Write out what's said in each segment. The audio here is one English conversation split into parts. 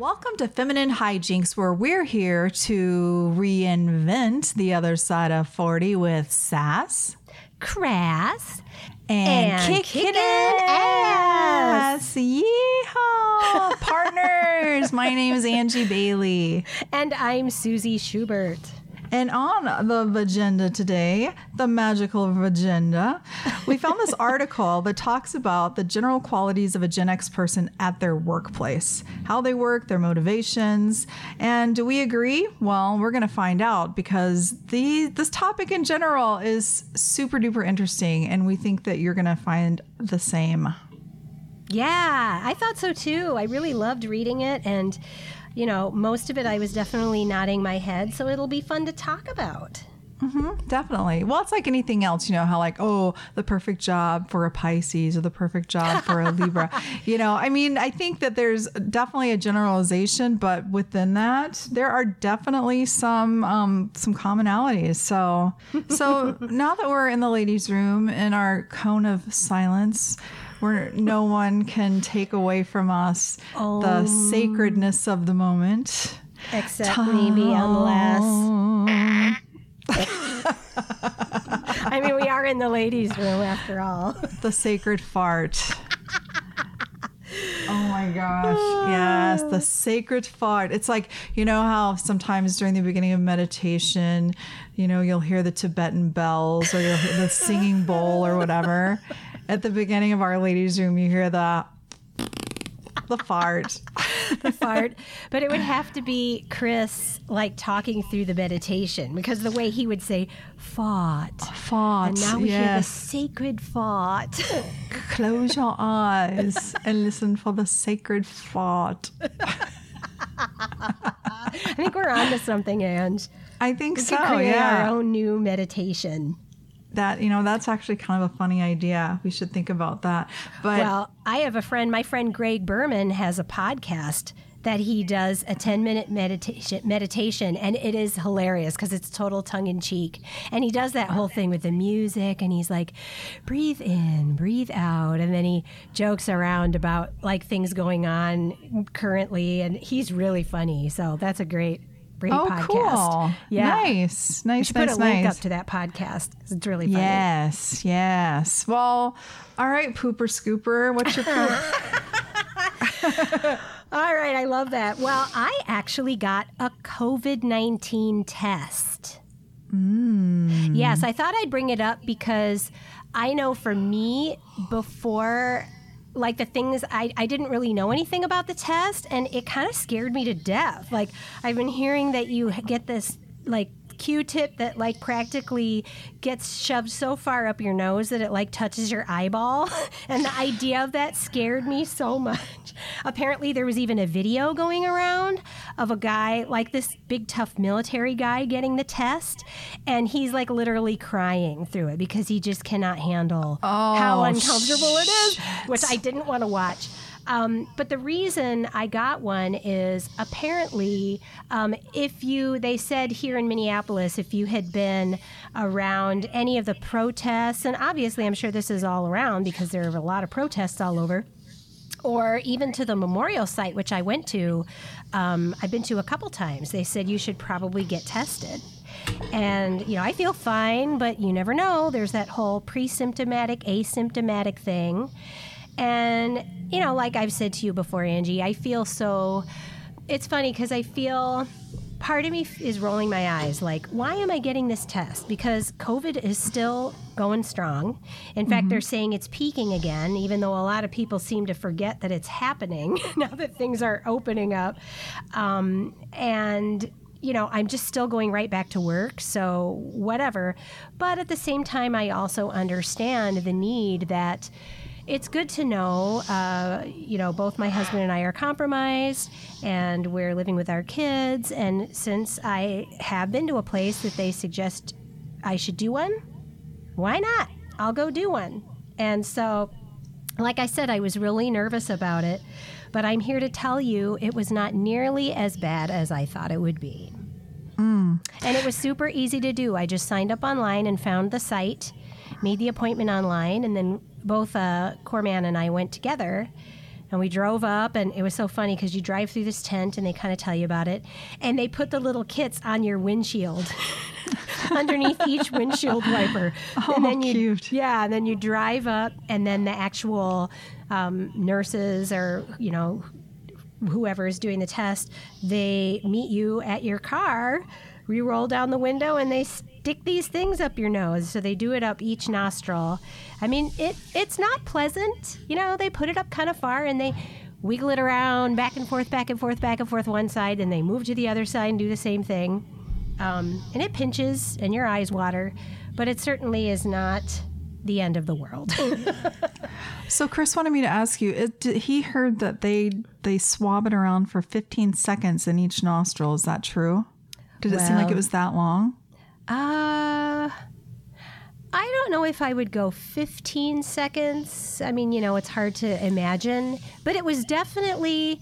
Welcome to Feminine Hijinks, where we're here to reinvent the other side of 40 with sass crass and, And kicking kicking ass. Yeehaw! Partners, my name is Angie Bailey. And I'm Susie Schubert. And on the Vagenda today, the magical Vagenda, we found this article that talks about the general qualities of a Gen X person at their workplace, how they work, their motivations. And do we agree? Well, we're going to find out because the this topic in general is super duper interesting, and we think that you're going to find the same. Yeah, I thought so too. I really loved reading it. And, you know, most of it I was definitely nodding my head. So it'll be fun to talk about. Definitely. Well, it's like anything else, you know, how like, oh, the perfect job for a Pisces or the perfect job for a Libra. you know, I mean, I think that there's definitely a generalization, but within that, there are definitely some um, some commonalities. So, so now that we're in the ladies' room in our cone of silence, where no one can take away from us the um, sacredness of the moment. Except maybe unless. I mean, we are in the ladies' room after all. the sacred fart. Oh my gosh. Yes, the sacred fart. It's like, you know how sometimes during the beginning of meditation, you know, you'll hear the Tibetan bells or you'll hear the singing bowl or whatever. At the beginning of Our Ladies' Room, you hear the the fart. the fart, but it would have to be Chris like talking through the meditation because the way he would say fought. Fart. And now we hear the sacred fought. Close your eyes and listen for the sacred fart. I think we're on to something, Ange. I think We so. yeah. our own new meditation. That you know that's actually kind of a funny idea. We should think about that. But Well, I have a friend, my friend Greg Berman has a podcast that he does a 10 minute meditation meditation and it is hilarious because it's total tongue in cheek and he does that whole thing with the music and he's like breathe in breathe out and then he jokes around about like things going on currently and he's really funny. So that's a great great oh podcast. cool. Yeah. Nice. We nice should nice put a link up to that podcast. It's really funny. Yes yes. Well all right pooper scooper what's your poop? All right, I love that. Well, I actually got a COVID 19 test. Hmm. Yes, I thought I'd bring it up because I know for me, before, like the things, I, I didn't really know anything about the test and it kind of scared me to death. Like, I've been hearing that you get this, like, Q-tip that like practically gets shoved so far up your nose that it like touches your eyeball and the idea of that scared me so much. Apparently there was even a video going around of a guy like this big tough military guy getting the test and he's like literally crying through it because he just cannot handle oh, how Oh, uncomfortable it is, which I didn't want to watch. Um, but the reason I got one is apparently, um, if you, they said here in Minneapolis, if you had been around any of the protests, and obviously I'm sure this is all around because there are a lot of protests all over or even to the memorial site, which I went to, um, I've been to a couple times. They said you should probably get tested. And, you know, I feel fine, but you never know. There's that whole pre symptomatic, asymptomatic thing. And, you know, like I've said to you before, Angie, I feel so. It's funny because I feel part of me is rolling my eyes like, why am I getting this test? Because COVID is still going strong. In fact, they're saying it's peaking again, even though a lot of people seem to forget that it's happening now that things are opening up. Um, and you know, I'm just still going right back to work, so whatever. But at the same time, I also understand the need that it's good to know, uh, you know, both my husband and I are compromised and we're living with our kids. And since I have been to a place that they suggest I should do one, why not? I'll go do one. And so, like I said, I was really nervous about it, but I'm here to tell you it was not nearly as bad as I thought it would be. And it was super easy to do. I just signed up online and found the site, made the appointment online, and then both uh, Corman and I went together And we drove up, and it was so funny because you drive through this tent and they kind of tell you about it. And they put the little kits on your windshield underneath each windshield wiper. Oh, and then you, cute. Yeah, and then you drive up, and then the actual um, nurses or, you know, whoever is doing the test, they meet you at your car. We roll down the window and they stick these things up your nose. So they do it up each nostril. I mean, it it's not pleasant. You know, they put it up kind of far and they wiggle it around back and forth, back and forth, back and forth one side, and they move to the other side and do the same thing. Um, and it pinches and your eyes water, but it certainly is not the end of the world. So Chris wanted me to ask you. It, he heard that they they swab it around for 15 seconds in each nostril. Is that true? Did it seem like it was that long? Uh, I don't know if I would go 15 seconds. I mean, you know, it's hard to imagine, but it was definitely,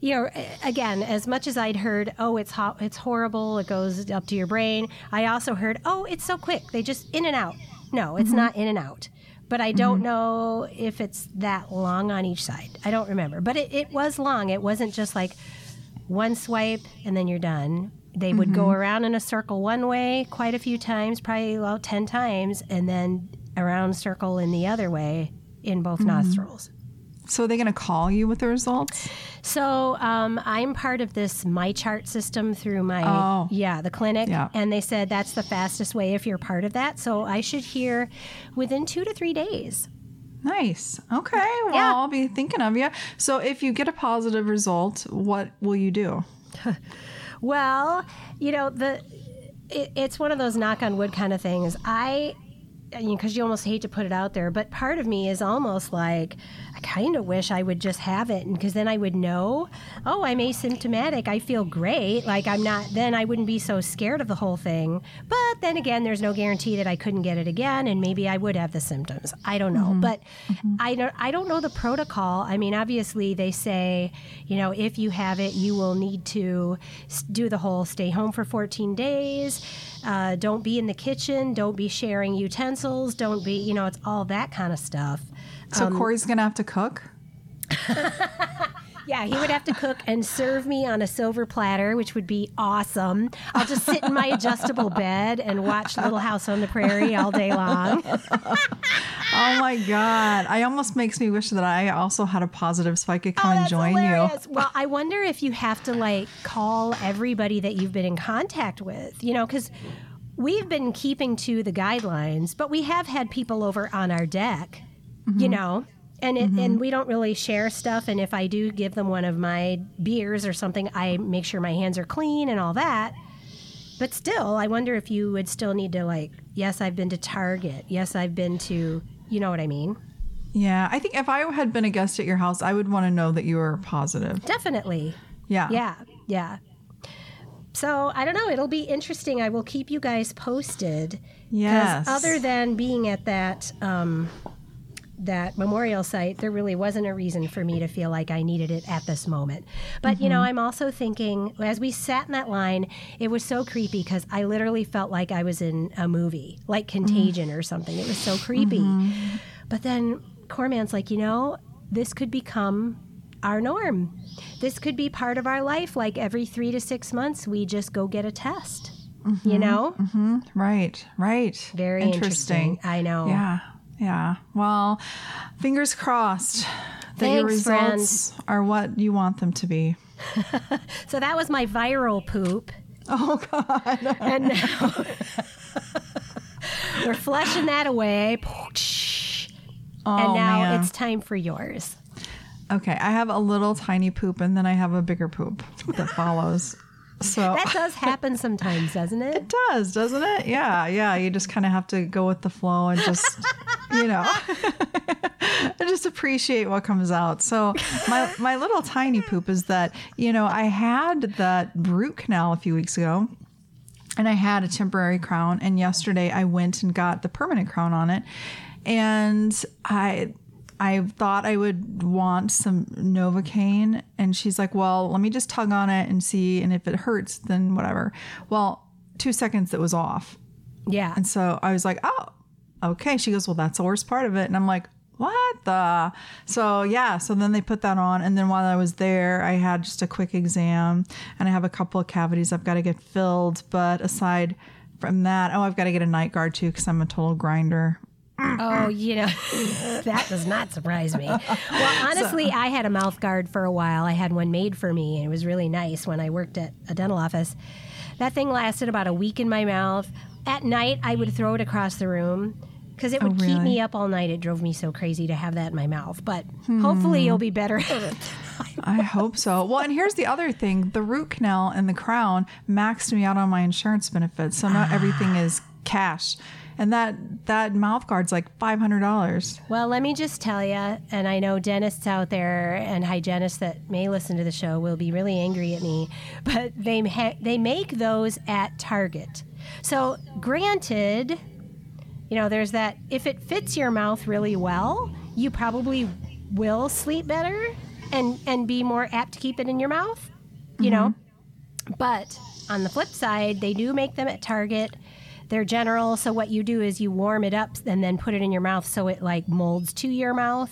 you know, again, as much as I'd heard, oh, it's hot, it's horrible, it goes up to your brain. I also heard, oh, it's so quick, they just in and out. No, it's not in and out. But I don't know if it's that long on each side. I don't remember. But it, it was long. It wasn't just like one swipe and then you're done. They would go around in a circle one way quite a few times, probably about 10 times, and then around circle in the other way in both nostrils. So are they going to call you with the results? So um, I'm part of this My Chart system through my Oh. yeah the clinic, Yeah. and they said that's the fastest way if you're part of that. So I should hear within two to three days. Nice. Okay. Well, Yeah. I'll be thinking of you. So if you get a positive result, what will you do? Well, you know the it, it's one of those knock on wood kind of things. I because you almost hate to put it out there, but part of me is almost like I kind of wish I would just have it, because then I would know, oh, I'm asymptomatic. I feel great. Like I'm not. Then I wouldn't be so scared of the whole thing. But then again, there's no guarantee that I couldn't get it again, and maybe I would have the symptoms. I don't know, mm-hmm. but mm-hmm. I don't. I don't know the protocol. I mean, obviously they say, you know, if you have it, you will need to do the whole stay home for 14 days. Uh, don't be in the kitchen. Don't be sharing utensils. Don't be, you know, it's all that kind of stuff. So Um, Corey's going to have to cook? Yeah, he would have to cook and serve me on a silver platter, which would be awesome. I'll just sit in my adjustable bed and watch Little House on the Prairie all day long. Oh my God. I almost makes me wish that I also had a positive so I could come and Oh, that's join hilarious. Well, I wonder if you have to like call everybody that you've been in contact with, you know, because we've been keeping to the guidelines, but we have had people over on our deck, Mm-hmm. you know. And, it, and we don't really share stuff. And if I do give them one of my beers or something, I make sure my hands are clean and all that. But still, I wonder if you would still need to, like, yes, I've been to Target. Yes, I've been to, you know what I mean? Yeah. I think if I had been a guest at your house, I would want to know that you were positive. Definitely. Yeah. Yeah, yeah. So I don't know. It'll be interesting. I will keep you guys posted Yes. Other than being at that um, that memorial site, there really wasn't a reason for me to feel like I needed it at this moment. But you know, mm-hmm. I'm also thinking as we sat in that line, it was so creepy because I literally felt like I was in a movie, like mm. Contagion or something. It was so creepy. Mm-hmm. But then Corman's like, you know, this could become our norm. This could be part of our life. Like every three to six months, we just go get a test. You mm-hmm. know, Right. Right. very interesting. I know. Yeah. Yeah. Well, fingers crossed that your Thanks, friend. results are what you want them to be. So that was my viral poop. Oh God. And now we're flushing that away. Oh, and now man. it's time for yours. okay. I have a little tiny poop, and then I have a bigger poop that follows. So That does happen sometimes, doesn't it? it does, doesn't it? Yeah. Yeah. You just kind of have to go with the flow and just, you know, I just appreciate what comes out. So my my little tiny poop is that you know I had that root canal a few weeks ago. and I had a temporary crown. And yesterday I went and got the permanent crown on it, and I. I thought I would want some Novocaine, and she's like, "Well, let me just tug on it and see, and if it hurts, then whatever." Well, two seconds it was off, Yeah. and so I was like, "Oh, okay." She goes, "Well, that's the worst part of it," and I'm like, what the? So yeah, so then they put that on, and then while I was there, I had just a quick exam, and I have a couple of cavities I've got to get filled. But aside from that, oh, I've got to get a night guard too because I'm a total grinder. Oh, you know, that does not surprise me. Well, honestly, I had a mouth guard for a while. I had one made for me, and it was really nice when I worked at a dental office. That thing lasted about a week in my mouth. At night, I would throw it across the room because it oh, would Oh, keep me up all night. It drove me so crazy to have that in my mouth. But hmm. hopefully, you'll be better. I hope so. Well, and here's the other thing: the root canal and the crown maxed me out on my insurance benefits, so not everything ah. is cash. And that that mouth guard's like five hundred dollars. Well, let me just tell you, and I know dentists out there and hygienists that may listen to the show will be really angry at me, but they ha- they make those at Target. So, granted, you know, there's that if it fits your mouth really well, you probably will sleep better and and be more apt to keep it in your mouth, you know. Mm-hmm. But on the flip side, they do make them at Target. They're general, so what you do is you warm it up and then put it in your mouth so it like molds to your mouth.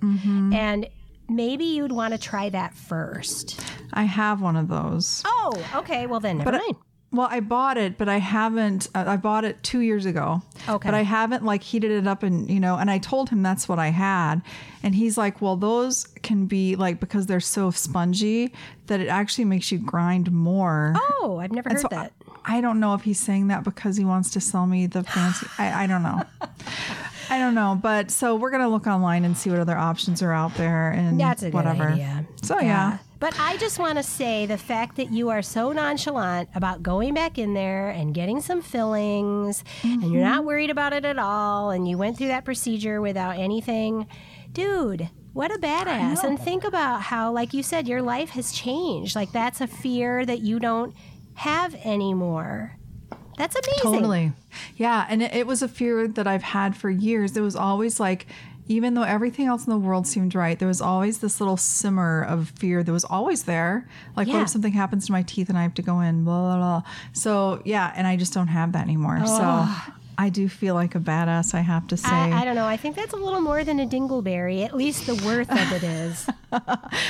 Mm-hmm. And maybe you'd want to try that first. I have one of those. Oh, okay. Well, then never But I- mind. Well, I bought it, but I haven't. Uh, I bought it two years ago. Okay. But I haven't like heated it up and you know. And I told him that's what I had, and he's like, "Well, those can be like because they're so spongy that it actually makes you grind more." Oh, I've never heard So that. I, I don't know if he's saying that because he wants to sell me the fancy. I, I don't know. I don't know, but so we're gonna look online and see what other options are out there and That's a good whatever. idea. So yeah. But I just want to say the fact that you are so nonchalant about going back in there and getting some fillings and you're Mm-hmm. not worried about it at all and you went through that procedure without anything. Dude, what a badass. And think about how, like you said, your life has changed. Like that's a fear that you don't have anymore. That's amazing. Totally. Yeah. And it, it was a fear that I've had for years. It was always like, even though everything else in the world seemed right, there was always this little simmer of fear that was always there. Like, what if something happens to my teeth and I have to go in? Blah, blah, blah. So, yeah. And I just don't have that anymore. So, I do feel like a badass, I have to say. I, I don't know. I think that's a little more than a dingleberry. At least the worth of it is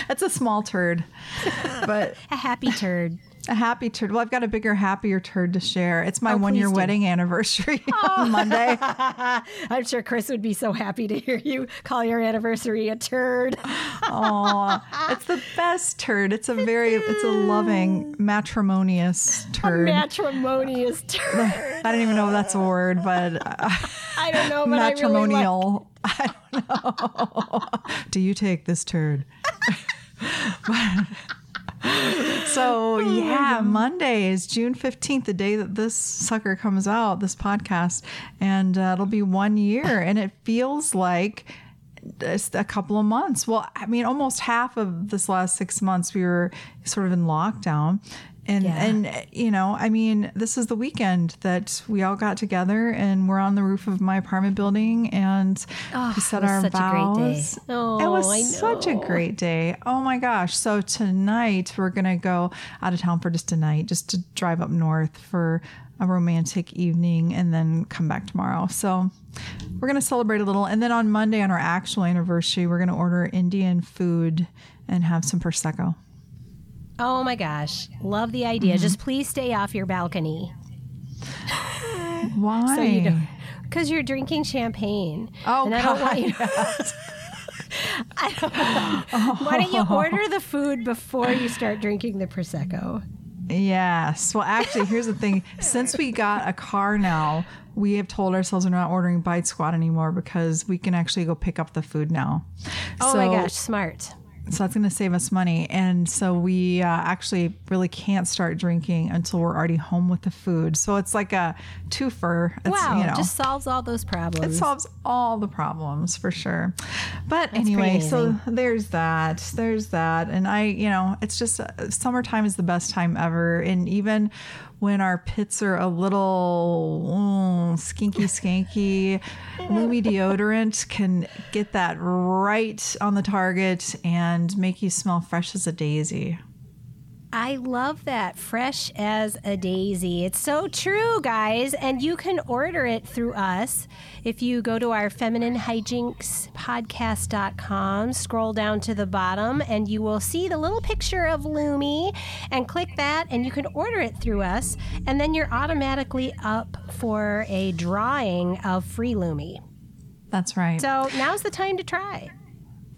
that's a small turd, but a happy turd. A happy turd. Well, I've got a bigger, happier turd to share. It's my Oh, one year do. wedding anniversary on Monday. I'm sure Chris would be so happy to hear you call your anniversary a turd. Oh, it's the best turd. It's a very, it's a loving, matrimonious turd. Matrimonious turd. I don't even know if that's a word, but uh, I don't know, but I really like. matrimonial. I don't know. Do you take this turd? so yeah, Monday is June fifteenth, the day that this sucker comes out, this podcast, and uh, it'll be one year, and it feels like just a couple of months. Well, I mean, almost half of this last six months we were sort of in lockdown. And, Yeah. and you know, I mean, this is the weekend that we all got together and we're on the roof of my apartment building and Oh, we said it was our such a great day. vows. Oh, it was oh, I such a know. great day. Oh my gosh. So tonight we're going to go out of town for just a night, just to drive up north for a romantic evening and then come back tomorrow. So we're going to celebrate a little. And then on Monday, on our actual anniversary, we're going to order Indian food and have some Prosecco. Oh my gosh. Love the idea. Mm-hmm. Just please stay off your balcony. Why? So you don't. Because you're drinking champagne. Oh, and I don't want you I don't know. Why don't you order the food before you start drinking the Prosecco? Yes. Well, actually, here's the thing. Since we got a car now, we have told ourselves we're not ordering Bite Squad anymore because we can actually go pick up the food now. Oh so, my gosh, smart. So that's going to save us money. And so we uh, actually really can't start drinking until we're already home with the food. So it's like a twofer. It's, Wow, you know, just solves all those problems. it solves all the problems for sure. But pretty anyway, so there's that. There's that. And I, you know, it's just uh, summertime is the best time ever. And even when our pits are a little mm, skinky skanky, Lumi deodorant can get that right on the target and make you smell fresh as a daisy. I love that. Fresh as a daisy. It's so true, guys. And you can order it through us. If you go to our feminine hijinks podcast.com, scroll down to the bottom, and you will see the little picture of Lumi and click that, and you can order it through us. And then you're automatically up for a drawing of free Lumi. That's right. So now's the time to try.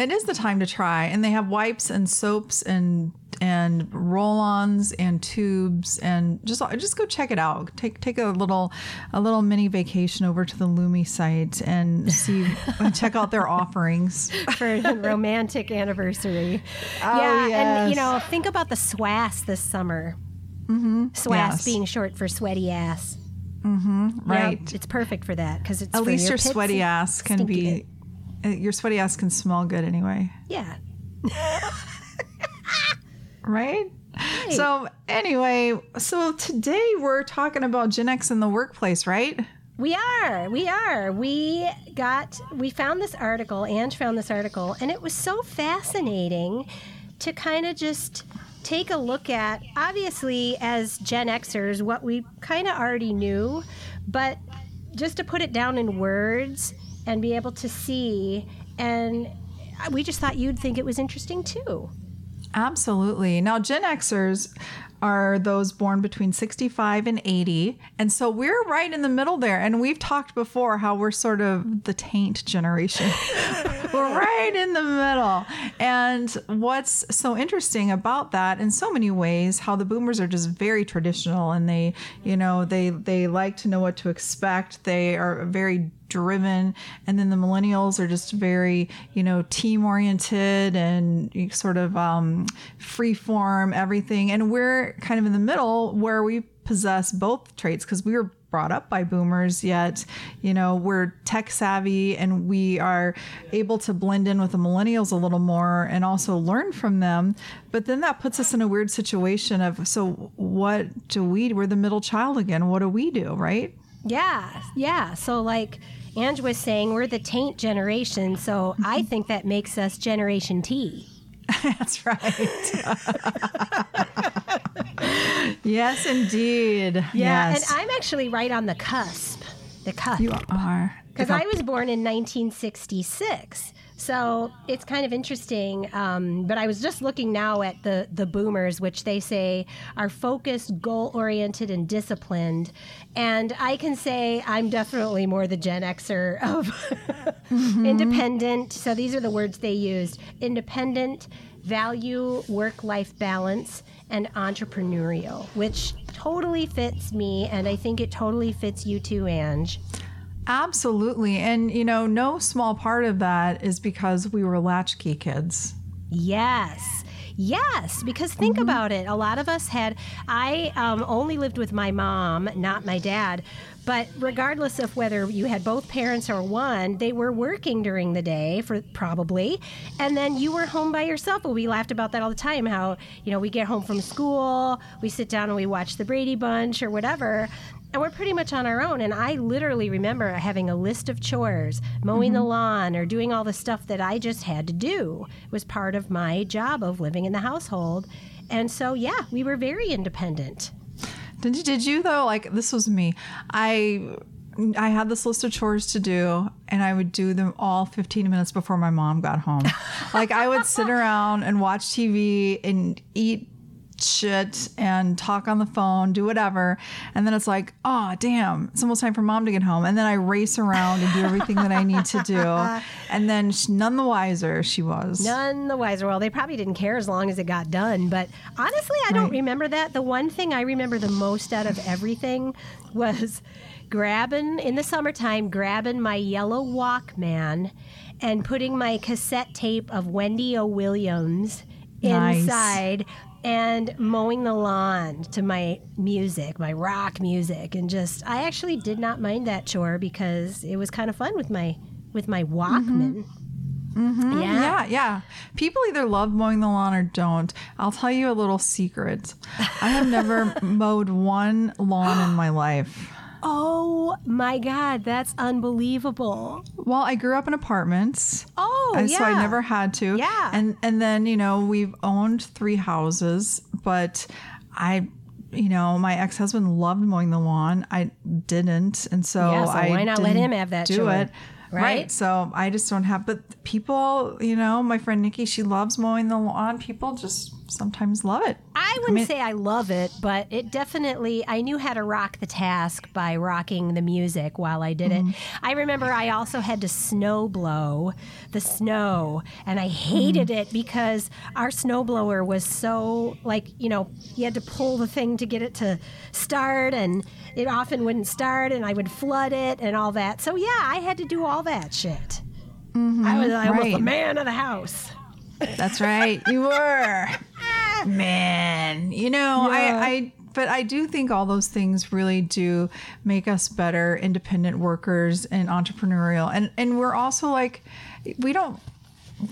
It is the time to try, and they have wipes and soaps and and roll-ons and tubes and just just go check it out. Take take a little a little mini vacation over to the Lumi site and see and check out their offerings for the romantic anniversary. Oh, yeah, yes. and you know, think about the SWAS this summer. Mm-hmm. SWAS Yes. being short for sweaty ass. right. Yep, it's perfect for that because it's At for least your pits sweaty ass can be Uh, your sweaty ass can smell good anyway. Yeah. right? So anyway, so today we're talking about Gen X in the workplace, right? We are. We are. We got, we found this article, Ange found this article, and it was so fascinating to kind of just take a look at, obviously, as Gen Xers, what we kind of already knew, but just to put it down in words and be able to see. And we just thought you'd think it was interesting too. Absolutely. Now, Gen Xers are those born between 65 and 80. And so we're right in the middle there. And we've talked before how we're sort of the taint generation. we're right in the middle. And what's so interesting about that in so many ways, how the boomers are just very traditional and they, you know, they they like to know what to expect. They are very driven and then the millennials are just very you know team oriented and sort of um, free form everything and we're kind of in the middle where we possess both traits because we were brought up by boomers yet you know we're tech savvy and we are able to blend in with the millennials a little more and also learn from them but then that puts us in a weird situation of so what do we we're the middle child again what do we do right Yeah, yeah. So, like Ange was saying, we're the taint generation. So, I think that makes us Generation T. That's right. yes, indeed. Yeah, yes. and I'm actually right on the cusp. The cusp. you are. Because I was born in 1966. So it's kind of interesting. Um, but I was just looking now at the, the boomers, which they say are focused, goal oriented, and disciplined. And I can say I'm definitely more the Gen Xer of independent. So these are the words they used independent, value work life balance, and entrepreneurial, which totally fits me. And I think it totally fits you too, Ange. Absolutely. And, you know, no small part of that is because we were latchkey kids. Yes. Yes, because think about it. A lot of us had, I um, only lived with my mom, not my dad. But regardless of whether you had both parents or one, they were working during the day for probably, and then you were home by yourself. Well, we laughed about that all the time. How you know we get home from school, we sit down and we watch the Brady Bunch or whatever, and we're pretty much on our own. And I literally remember having a list of chores, mowing the mm-hmm. lawn or doing all the stuff that I just had to do. It was part of my job of living in the household. And so, yeah, we were very independent. Did you, did you though? Like, this was me. I. I had this list of chores to do, and I would do them all 15 minutes before my mom got home. like, I would sit around and watch TV and eat shit and talk on the phone, do whatever. And then it's like, oh, damn, it's almost time for mom to get home. And then I race around and do everything that I need to do. And then sh- none the wiser she was. None the wiser. Well, they probably didn't care as long as it got done. But honestly, I don't remember that. The one thing I remember the most out of everything was grabbing, in the summertime, grabbing my yellow Walkman and putting my cassette tape of Wendy O. Williams Nice. And mowing the lawn to my music, my rock music. And just, I actually did not mind that chore because it was kind of fun with my. With my mm-hmm. Walkman. Mm-hmm. Yeah. Yeah, yeah. People either love mowing the lawn or don't. I'll tell you a little secret. I have never mowed one lawn in my life. Oh my God, that's unbelievable. Well, I grew up in apartments. Oh, and yeah. so I never had to. Yeah. And and then, you know, we've owned three houses, but I you know, my ex husband loved mowing the lawn. I didn't. And so, Yeah, so I why not let him have that do chore, it. Right? So I just don't have but people, you know, my friend Nikki, she loves mowing the lawn. People just sometimes love it. I wouldn't mean- say I love it, but it definitely, I knew how to rock the task by rocking the music while I did Mm-hmm. it. I remember I also had to snow blow the snow, and I hated Mm-hmm. it because our snow blower was so, like, you know, you had to pull the thing to get it to start, and it often wouldn't start, and I would flood it and all that. So, yeah, I had to do all that shit. I was, I was the Mm-hmm. man of the house. That's right. You were. Man, you know, Yeah. I, I, but I do think all those things really do make us better independent workers and entrepreneurial. And, and we're also like, we don't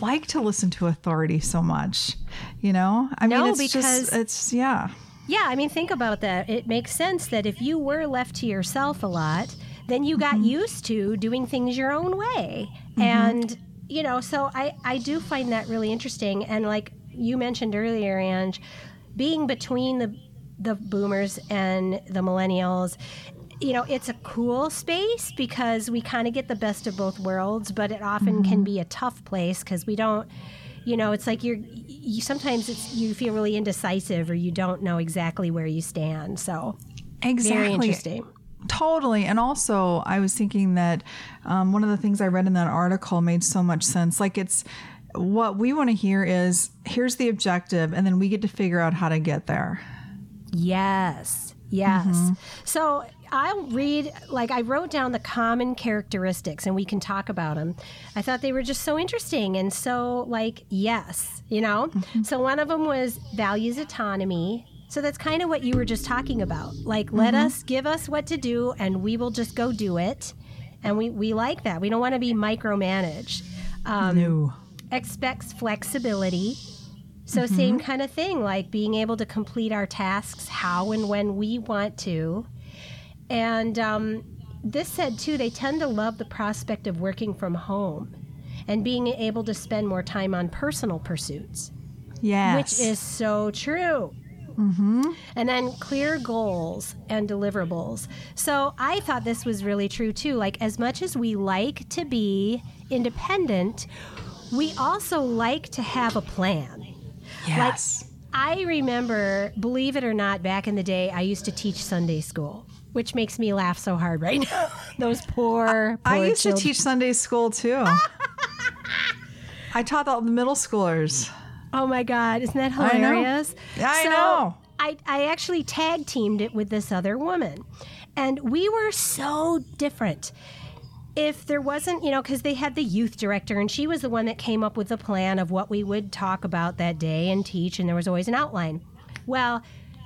like to listen to authority so much, you know? I No, mean, it's because- just, it's, yeah. Yeah, I mean, think about that. It makes sense that if you were left to yourself a lot, then you got mm-hmm. used to doing things your own way. Mm-hmm. And, you know, so I, I do find that really interesting. And like you mentioned earlier, Ange, being between the, the boomers and the millennials, you know, it's a cool space because we kind of get the best of both worlds, but it often can mm-hmm. be a tough place because we don't you know it's like you're you sometimes it's you feel really indecisive or you don't know exactly where you stand so Exactly. very interesting Totally. And also, I was thinking that um, one of the things I read in that article made so much sense. Like, it's what we want to hear is here's the objective, and then we get to figure out how to get there. yes yes so i'll read like i wrote down the common characteristics and we can talk about them i thought they were just so interesting and so like yes you know so one of them was values autonomy so that's kind of what you were just talking about like let us give us what to do and we will just go do it and we, we like that we don't want to be micromanaged um, No. expects flexibility. So, same kind of thing, like being able to complete our tasks how and when we want to. And um, this said, too, they tend to love the prospect of working from home and being able to spend more time on personal pursuits, Yes. which is so true. Mm-hmm. And then clear goals and deliverables. So I thought this was really true too. Like, as much as we like to be independent, we also like to have a plan. yes. I remember, believe it or not, back in the day, I used to teach Sunday school, which makes me laugh so hard right now. Those poor, poor I used children. to teach Sunday school too. I taught all the middle schoolers. Oh my God, isn't that hilarious? I know. I so know. I, I actually tag teamed it with this other woman, and we were so different. If there wasn't, you know, because they had the youth director, and she was the one that came up with the plan of what we would talk about that day and teach, and there was always an outline. Well,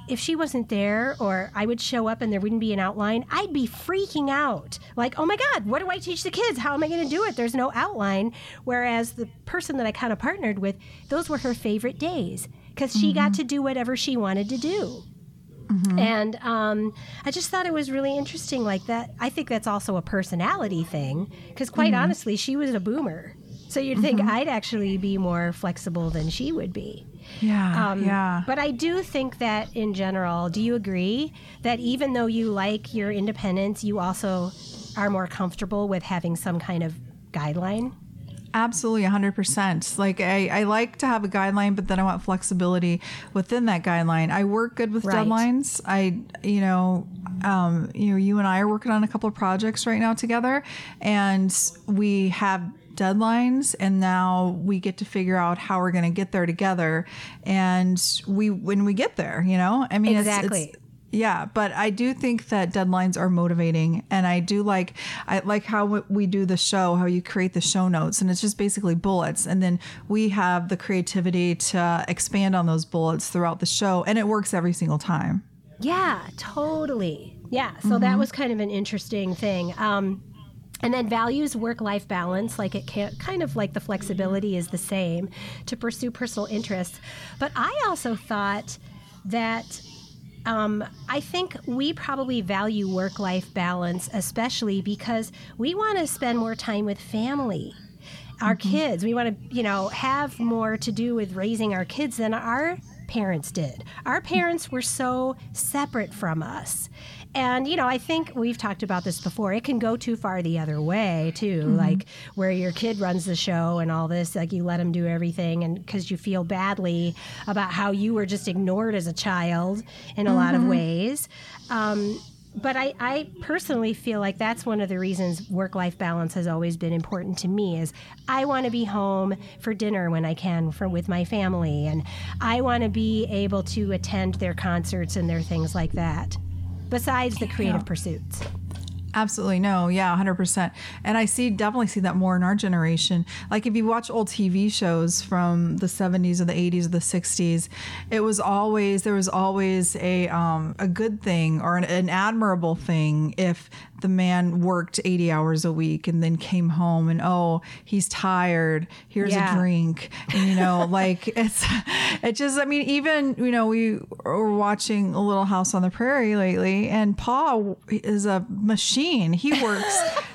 if she wasn't there or I would show up and there wouldn't be an outline, I'd be freaking out. Like, oh my God, what do I teach the kids? How am I going to do it? There's no outline. Whereas the person that I kind of partnered with, those were her favorite days because she got mm-hmm. to do whatever she wanted to do. Mm-hmm. And um, I just thought it was really interesting, like that. I think that's also a personality thing, because quite mm-hmm. honestly, she was a boomer. So you'd think I'd actually be more flexible than she would be. Yeah. Um, yeah. But I do think that in general, do you agree that even though you like your independence, you also are more comfortable with having some kind of guideline? Absolutely, 100%. Like, I, I like to have a guideline, but then I want flexibility within that guideline. I work good with Right. deadlines. I, you know, um, you know, you and I are working on a couple of projects right now together, and we have deadlines and now we get to figure out how we're going to get there together and we when we get there you know i mean Exactly. it's, yeah, but I do think that deadlines are motivating, and I do like I like how we do the show, how you create the show notes, and it's just basically bullets, and then we have the creativity to expand on those bullets throughout the show, and it works every single time. Yeah, totally. Yeah, so that was kind of an interesting thing. Um, and then values work life balance, like it can kind of like the flexibility is the same to pursue personal interests. But I also thought that um, I think we probably value work life balance, especially because we want to spend more time with family. Our mm-hmm. kids, we want to, you know, have more to do with raising our kids than our parents did. Our parents were so separate from us. And, you know, I think we've talked about this before. It can go too far the other way, too. Mm-hmm. Like where your kid runs the show and all this, like you let him do everything and because you feel badly about how you were just ignored as a child in a mm-hmm. lot of mm-hmm. ways. Um, but I, I personally feel like that's one of the reasons work-life balance has always been important to me is I want to be home for dinner when I can for with my family and I want to be able to attend their concerts and their things like that besides the creative yeah. pursuits. Absolutely no, yeah, hundred percent. And I see definitely see that more in our generation. Like if you watch old TV shows from the seventies or the eighties or the sixties, it was always there was always a um, a good thing or an, an admirable thing if the man worked 80 hours a week and then came home and oh he's tired here's yeah. a drink and you know like it's it just i mean even you know we were watching a little house on the prairie lately and Pa is a machine he works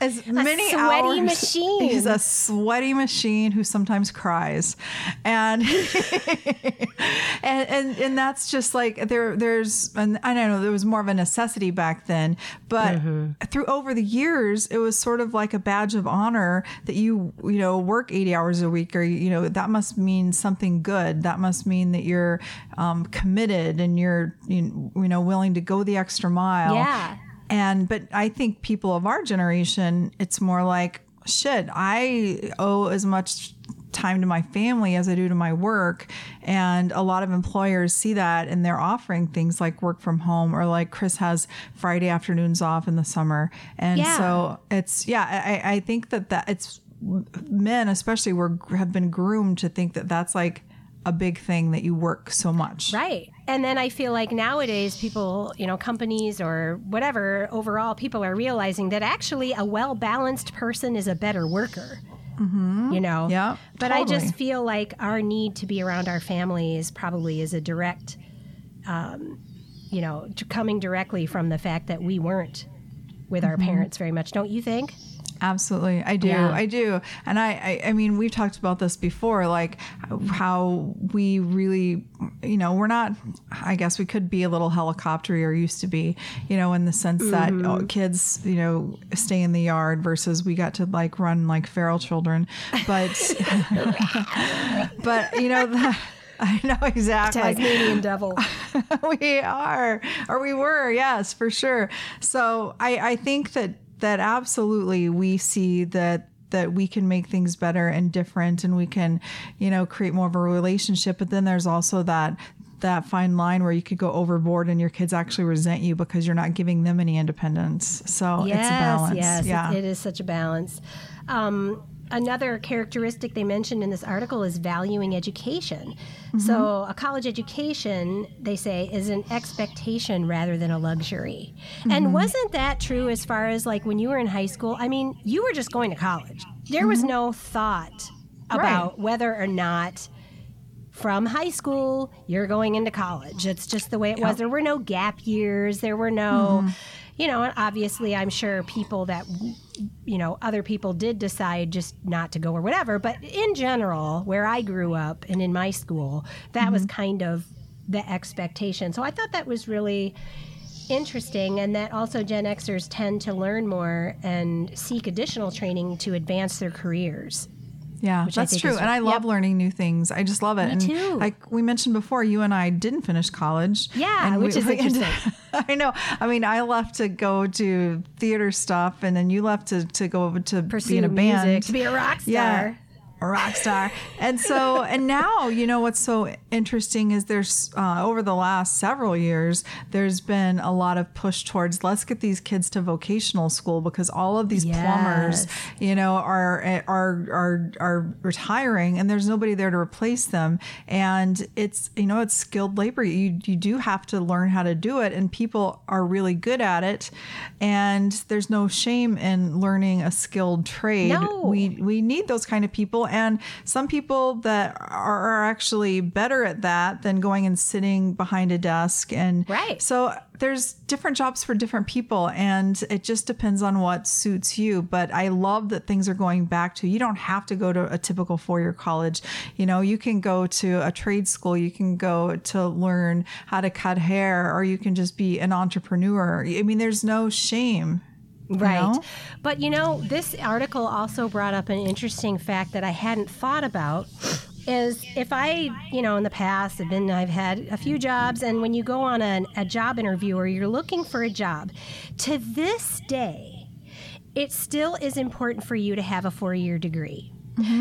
as many sweaty hours. machine. He's a sweaty machine who sometimes cries, and and, and and that's just like there. There's and I don't know there was more of a necessity back then, but mm-hmm. through over the years, it was sort of like a badge of honor that you you know work 80 hours a week, or you know that must mean something good. That must mean that you're um, committed and you're you know willing to go the extra mile. Yeah and but I think people of our generation, it's more like shit. I owe as much time to my family as I do to my work. And a lot of employers see that and they're offering things like work from home or like Chris has Friday afternoons off in the summer. And yeah. so it's, yeah, I, I think that that it's men especially were have been groomed to think that that's like a big thing that you work so much. Right. And then I feel like nowadays people, you know, companies or whatever, overall, people are realizing that actually a well balanced person is a better worker. Mm-hmm. You know? Yeah. But totally. I just feel like our need to be around our families probably is a direct, um, you know, coming directly from the fact that we weren't with mm-hmm. our parents very much. Don't you think? Absolutely. I do. Yeah. I do. And I, I, I mean, we've talked about this before, like how we really, you know, we're not, I guess we could be a little helicoptery or used to be, you know, in the sense mm-hmm. that oh, kids, you know, stay in the yard versus we got to like run like feral children. But, but, you know, the, I know exactly. Tasmanian devil. we are, or we were, yes, for sure. So I, I think that that absolutely we see that that we can make things better and different and we can you know create more of a relationship. But then there's also that that fine line where you could go overboard and your kids actually resent you because you're not giving them any independence. So yes, it's a balance. yes yeah it, it is such a balance. Um, another characteristic they mentioned in this article is valuing education. Mm-hmm. So, a college education, they say, is an expectation rather than a luxury. Mm-hmm. And wasn't that true as far as like when you were in high school? I mean, you were just going to college, there mm-hmm. was no thought about right. whether or not from high school you're going into college. It's just the way it was. There were no gap years, there were no mm-hmm you know, and obviously I'm sure people that, you know, other people did decide just not to go or whatever. But in general, where I grew up and in my school, that mm-hmm. was kind of the expectation. So I thought that was really interesting and that also Gen Xers tend to learn more and seek additional training to advance their careers. Yeah, that's true. Is, and I love yep. learning new things. I just love it. Me and too. like we mentioned before, you and I didn't finish college. Yeah, which we, is interesting. I know. I mean, I left to go to theater stuff, and then you left to, to go to Pursue be in a music, band. To be a rock star. Yeah a rock star. and so, and now, you know, what's so interesting is there's uh, over the last several years, there's been a lot of push towards let's get these kids to vocational school because all of these yes. plumbers, you know, are are are are retiring and there's nobody there to replace them. And it's you know, it's skilled labor. You you do have to learn how to do it, and people are really good at it. And there's no shame in learning a skilled trade. No. We we need those kind of people and some people that are, actually better at that than going and sitting behind a desk. And Right. so there's different jobs for different people and it just depends on what suits you but i love that things are going back to you don't have to go to a typical four-year college you know you can go to a trade school you can go to learn how to cut hair or you can just be an entrepreneur i mean there's no shame you Right. know? But you know, this article also brought up an interesting fact that I hadn't thought about is if I, you know, in the past have been I've had a few jobs and when you go on a, a job interview or you're looking for a job, to this day, it still is important for you to have a four-year degree.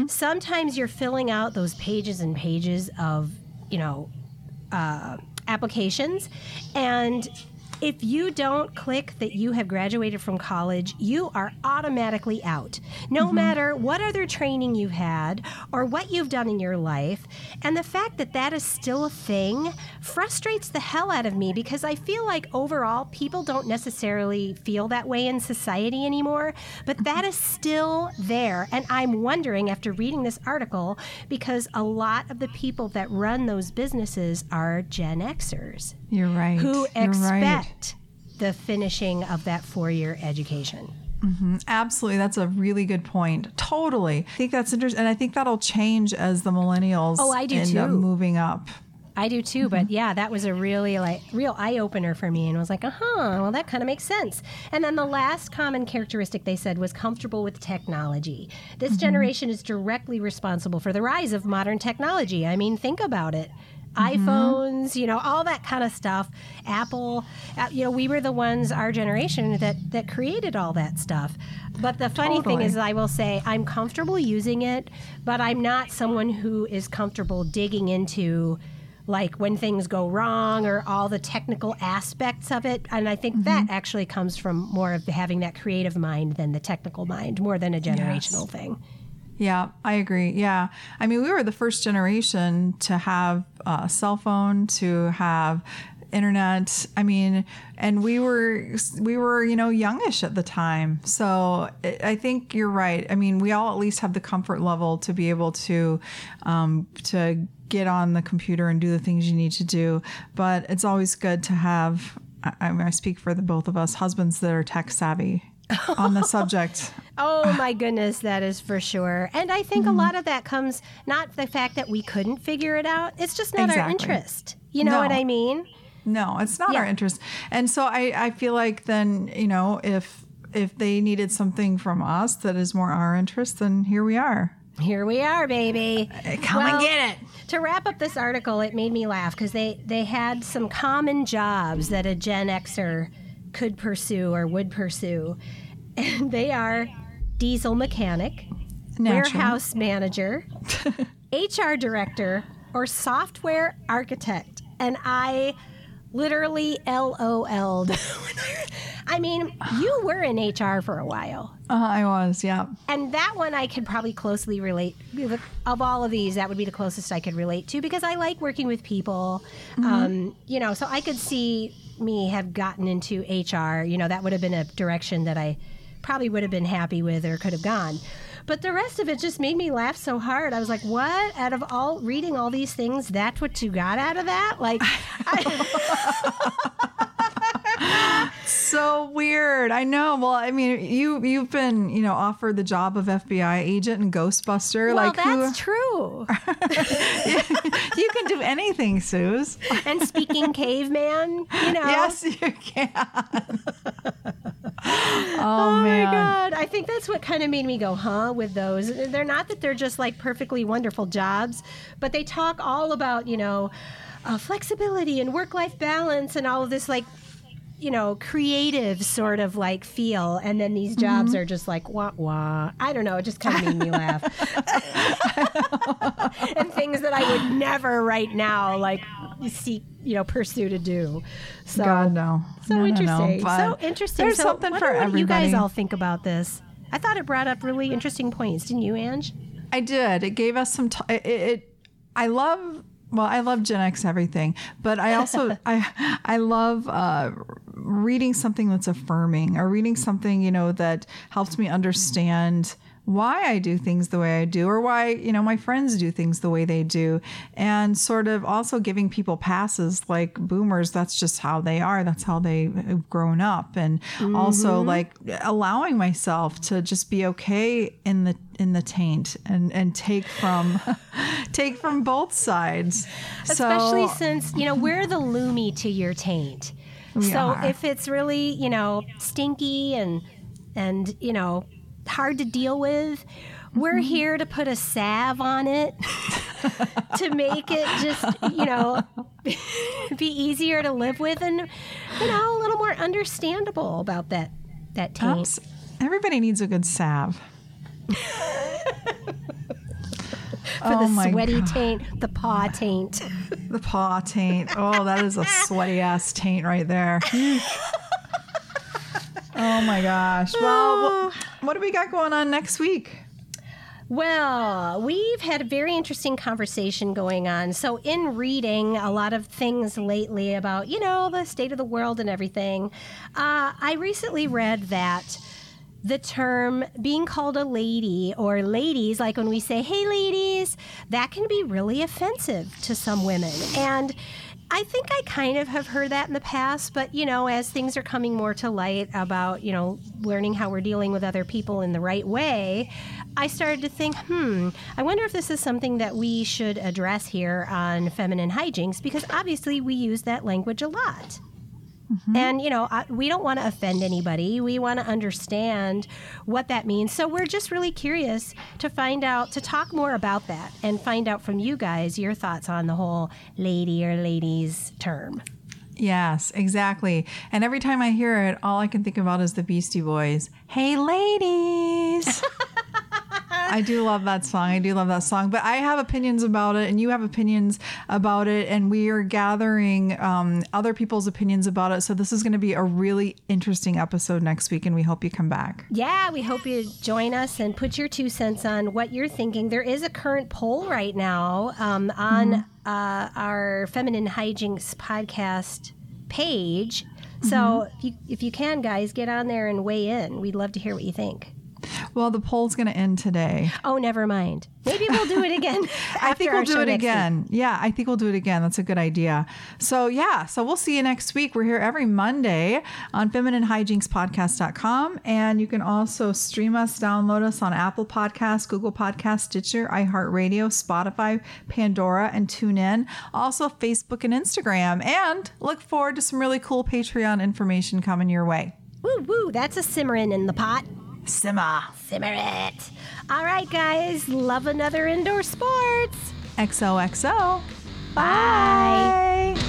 Sometimes you're filling out those pages and pages of, you know, uh, applications. And if you don't click that you have graduated from college, you are automatically out, no mm-hmm. matter what other training you've had or what you've done in your life. And the fact that that is still a thing frustrates the hell out of me because I feel like overall people don't necessarily feel that way in society anymore, but that is still there. And I'm wondering after reading this article because a lot of the people that run those businesses are Gen Xers you're right who You're right. expect the finishing of that four year education. Mm-hmm. Absolutely. That's a really good point. Totally. I think that's interesting. And I think that'll change as the millennials Oh, I do end up too. moving up. I do too, but mm-hmm. yeah, that was a really like real eye opener for me, and I was like, uh huh, well, that kind of makes sense. And then the last common characteristic they said was comfortable with technology. This mm-hmm. generation is directly responsible for the rise of modern technology. I mean, think about it. iPhones, you know, all that kind of stuff. Apple, uh, you know, we were the ones, our generation, that that created all that stuff. But the funny thing is, I will say, I'm comfortable using it, but I'm not someone who is comfortable digging into like when things go wrong or all the technical aspects of it. And I think that actually comes from more of having that creative mind than the technical mind, more than a generational thing. Yeah, I agree. Yeah. I mean, we were the first generation to have a cell phone, to have internet. I mean, and we were we were, you know, youngish at the time. So I think you're right. I mean, we all at least have the comfort level to be able to um, to get on the computer and do the things you need to do. But it's always good to have I mean, I speak for the both of us, husbands that are tech savvy on the subject. Oh my goodness, that is for sure. And I think a mm-hmm. lot of that comes not the fact that we couldn't figure it out, it's just not our interest. You know what I mean? No, it's not our interest. And so I, I feel like then, you know, if if they needed something from us that is more our interest, then here we are. Here we are, baby. Uh, come and get it. To wrap up this article, it made me laugh because they, they had some common jobs that a Gen Xer could pursue or would pursue. And they are diesel mechanic, Naturally. warehouse manager, HR director, or software architect. And I literally LOL'd. I mean, you were in HR for a while. Uh, I was, yeah. And that one I could probably closely relate. Of all of these, that would be the closest I could relate to because I like working with people. Um, you know, so I could see me have gotten into HR. You know, that would have been a direction that I probably would have been happy with or could have gone. But the rest of it just made me laugh so hard. I was like, "What? Out of all reading all these things, that's what you got out of that?" Like, I, So weird. I know. Well, I mean, you you've been, you know, offered the job of FBI agent and Ghostbuster. well, like that's true. you can do anything, Suze. and speaking caveman, you know. Yes, you can. oh, Oh my god! I think that's what kind of made me go, huh? With those, they're not that they're just like perfectly wonderful jobs, but they talk all about you know uh, flexibility and work-life balance and all of this like you know creative sort of like feel, and then these jobs Mm-hmm. are just like wah wah. I don't know. It just kind of made me laugh. and things that I would never right now like seek you know pursue to do. So God no. so No, no, no. interesting. So interesting. There's so something for what everybody. you guys all think about this. I thought it brought up really interesting points, didn't you, Ange? I did. It gave us some. T- it, it. I love. Well, I love Gen X everything, but I also I I love uh, reading something that's affirming or reading something you know that helps me understand why I do things the way I do or why, you know, my friends do things the way they do. And sort of also giving people passes like boomers, that's just how they are. That's how they've grown up. And mm-hmm. also like allowing myself to just be okay in the in the taint and and take from take from both sides. Especially so, since, you know, we're the loomy to your taint. so are. if it's really, you know, stinky and and, you know, hard to deal with. We're mm-hmm. here to put a salve on it to make it just, you know, be easier to live with and, you know, a little more understandable about that that taint. Everybody needs a good salve. For oh the sweaty God. taint, the paw taint. The paw taint. Oh, that is a sweaty ass taint right there. Oh my gosh. Well, what do we got going on next week? Well, we've had a very interesting conversation going on. So, in reading a lot of things lately about, you know, the state of the world and everything, uh, I recently read that the term being called a lady or ladies, like when we say, hey, ladies, that can be really offensive to some women. And I think I kind of have heard that in the past, but you know, as things are coming more to light about, you know, learning how we're dealing with other people in the right way, I started to think, hmm, I wonder if this is something that we should address here on Feminine Hijinks because obviously we use that language a lot. Mm-hmm. And, you know, we don't want to offend anybody. We want to understand what that means. So we're just really curious to find out, to talk more about that and find out from you guys your thoughts on the whole lady or ladies term. Yes, exactly. And every time I hear it, all I can think about is the Beastie Boys. Hey, ladies. I do love that song. I do love that song. But I have opinions about it, and you have opinions about it, and we are gathering um, other people's opinions about it. So this is going to be a really interesting episode next week, and we hope you come back. Yeah, we hope you join us and put your two cents on what you're thinking. There is a current poll right now um, on mm-hmm. uh, our Feminine Hijinks podcast page. So mm-hmm. if, you, if you can, guys, get on there and weigh in. We'd love to hear what you think. Well, the poll's going to end today. Oh, never mind. Maybe we'll do it again. I think we'll do it again. Week. Yeah, I think we'll do it again. That's a good idea. So, yeah, so we'll see you next week. We're here every Monday on femininehijinkspodcast.com. And you can also stream us, download us on Apple Podcasts, Google Podcasts, Stitcher, iHeartRadio, Spotify, Pandora, and TuneIn. Also, Facebook and Instagram. And look forward to some really cool Patreon information coming your way. Woo woo, that's a simmering in the pot. Simmer. Simmer it. All right, guys. Love another indoor sports. XOXO. Bye. Bye.